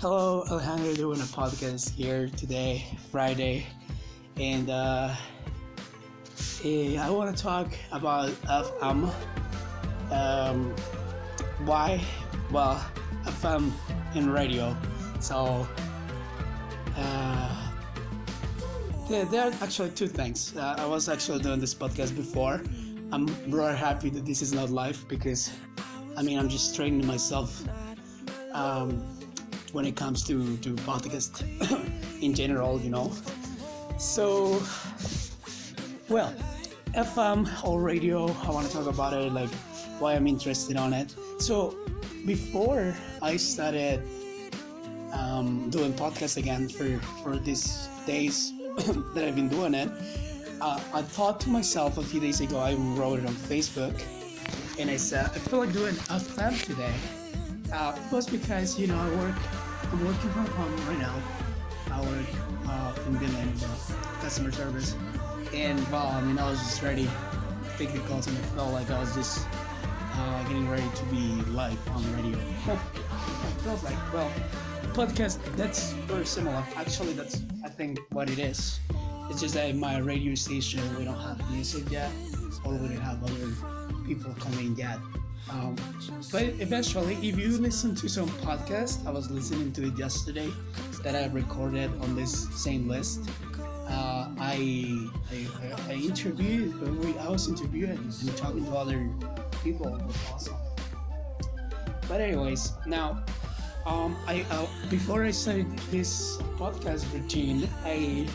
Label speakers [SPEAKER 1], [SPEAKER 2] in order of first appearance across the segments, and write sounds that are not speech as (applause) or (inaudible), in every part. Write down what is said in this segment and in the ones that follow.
[SPEAKER 1] Hello, Alejandro doing a podcast here today, Friday, and uh, eh, I want to talk about FM. Um, why? Well, FM in radio. So, uh, there, there are actually two things. Uh, I was actually doing this podcast before. I'm really happy that this is not live because, I mean, I'm just training myself. Um, when it comes to to podcast (coughs) in general, you know. So, well, FM or radio, I want to talk about it, like why I'm interested on it. So, before I started um, doing podcast again for for these days (coughs) that I've been doing it, uh, I thought to myself a few days ago. I wrote it on Facebook, and I said I feel like doing FM today. Uh, was because you know I work I'm working from home right now. I work uh, in Finland, uh, customer service, and well, I mean I was just ready to take the calls, and it felt like I was just uh, getting ready to be live on the radio. (laughs) feels like well, podcast that's very similar. Actually, that's I think what it is. It's just that my radio station we don't have music yet, or we don't have other people coming yet. Um, but eventually, if you listen to some podcast, I was listening to it yesterday that I recorded on this same list. Uh, I, I I interviewed, I was interviewing and talking to other people. It was awesome. But anyways, now um, I uh, before I started this podcast routine, I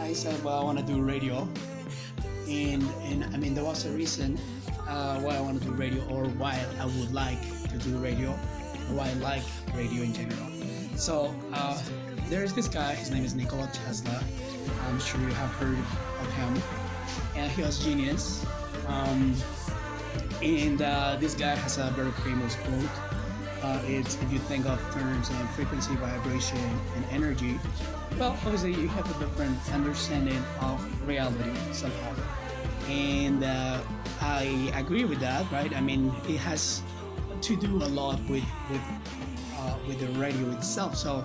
[SPEAKER 1] I said, well, I want to do radio, and and I mean there was a reason uh, why I want to do radio or why I would like to do radio or why I like radio in general. So uh, there's this guy, his name is Nikola Tesla. I'm sure you have heard of him. And he was genius. Um, and uh, this guy has a very famous quote. Uh, it's if you think of terms and frequency, vibration, and energy, well, obviously you have a different understanding of reality somehow. And uh, I agree with that, right? I mean, it has to do a lot with with uh, with the radio itself. So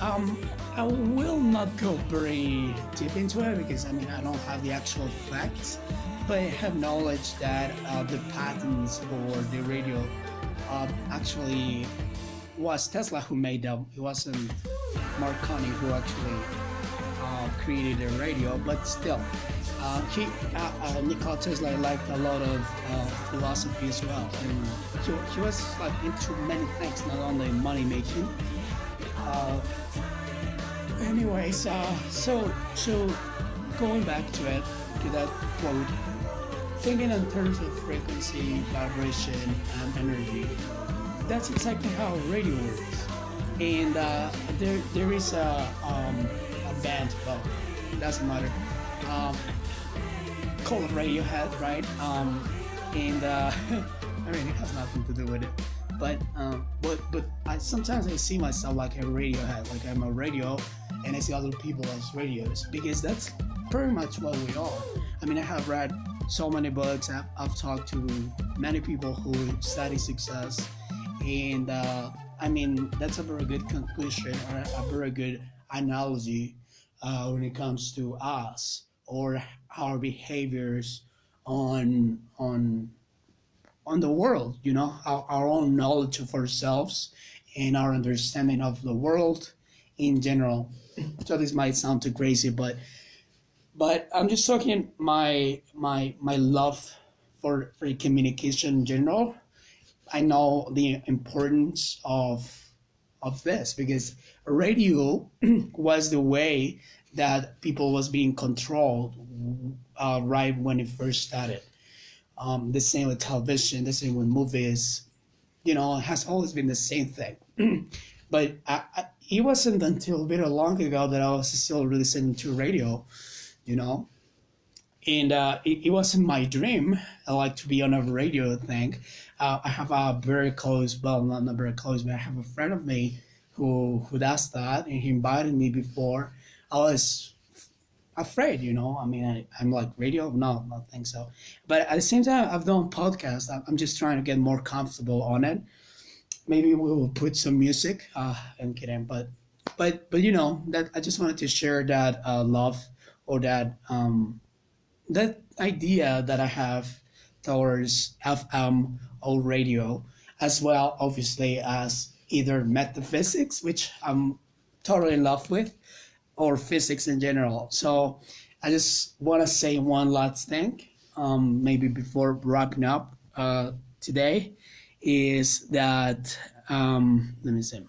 [SPEAKER 1] um, I will not go very deep into it because I mean I don't have the actual facts, but I have knowledge that uh, the patents for the radio uh, actually was Tesla who made them. It wasn't Marconi who actually created the radio, but still, uh, he uh, uh, Nikola Tesla liked a lot of uh, philosophy as well, and he, he was like into many things, not only money making. Uh, anyways, uh, so so going back to it, to that quote, thinking in terms of frequency, vibration, and energy, that's exactly how radio works. And uh, there there is a um, a band, well, it doesn't matter. Um, called Radiohead, right? Um, and uh, (laughs) I mean, it has nothing to do with it. But um, but but I sometimes I see myself like a Radiohead, like I'm a radio, and I see other people as radios because that's pretty much what we are. I mean, I have read so many books. I've, I've talked to many people who study success, and uh, I mean that's a very good conclusion or a very good analogy uh, when it comes to us or our behaviors on on on the world you know our, our own knowledge of ourselves and our understanding of the world in general. So this might sound too crazy but but i'm just talking my my my love for for communication in general. I know the importance of of this because radio (clears throat) was the way that people was being controlled uh, right when it first started. Um, the same with television, the same with movies. You know, it has always been the same thing. (clears throat) but I, I, it wasn't until a bit long ago that I was still listening to radio. You know, and uh, it, it, wasn't my dream. I like to be on a radio thing. Uh, I have a very close, well, not very close, but I have a friend of me who who does that, and he invited me before I was afraid, you know. I mean, I, am like radio, no, I don't think so. But at the same time, I've done podcasts. I'm just trying to get more comfortable on it, maybe we will put some music. Uh, I'm kidding, but but but you know that I just wanted to share that uh, love or that um, that idea that I have towards FM or radio, as well, obviously as either metaphysics, which I'm totally in love with, or physics in general. So I just want to say one last thing, um, maybe before wrapping up uh, today, is that um, let me see.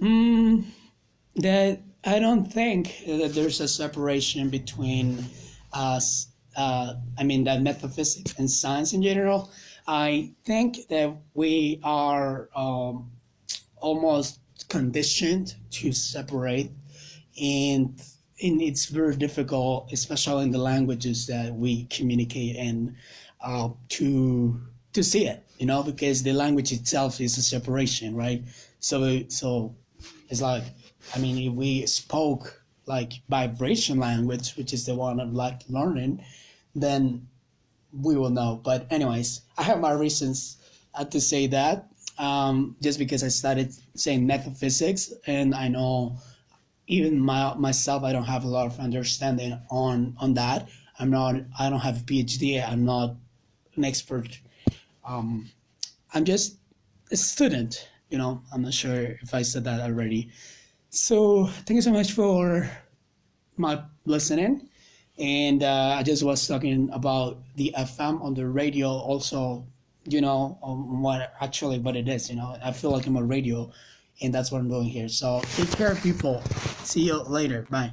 [SPEAKER 1] Mm, that I don't think that there's a separation between us. Uh, I mean, that metaphysics and science in general. I think that we are um, almost conditioned to separate, and, and it's very difficult, especially in the languages that we communicate in, uh, to to see it. You know, because the language itself is a separation, right? So so it's like, I mean, if we spoke like vibration language, which is the one I'm like learning, then we will know. But anyways, I have my reasons uh, to say that. Um, just because I started saying metaphysics, and I know even my myself, I don't have a lot of understanding on on that. I'm not. I don't have a PhD. I'm not an expert. Um, I'm just a student. You know, I'm not sure if I said that already. So thank you so much for my listening and uh, I just was talking about the FM on the radio also you know what actually what it is you know. I feel like I'm a radio and that's what I'm doing here. So take care people. See you later. Bye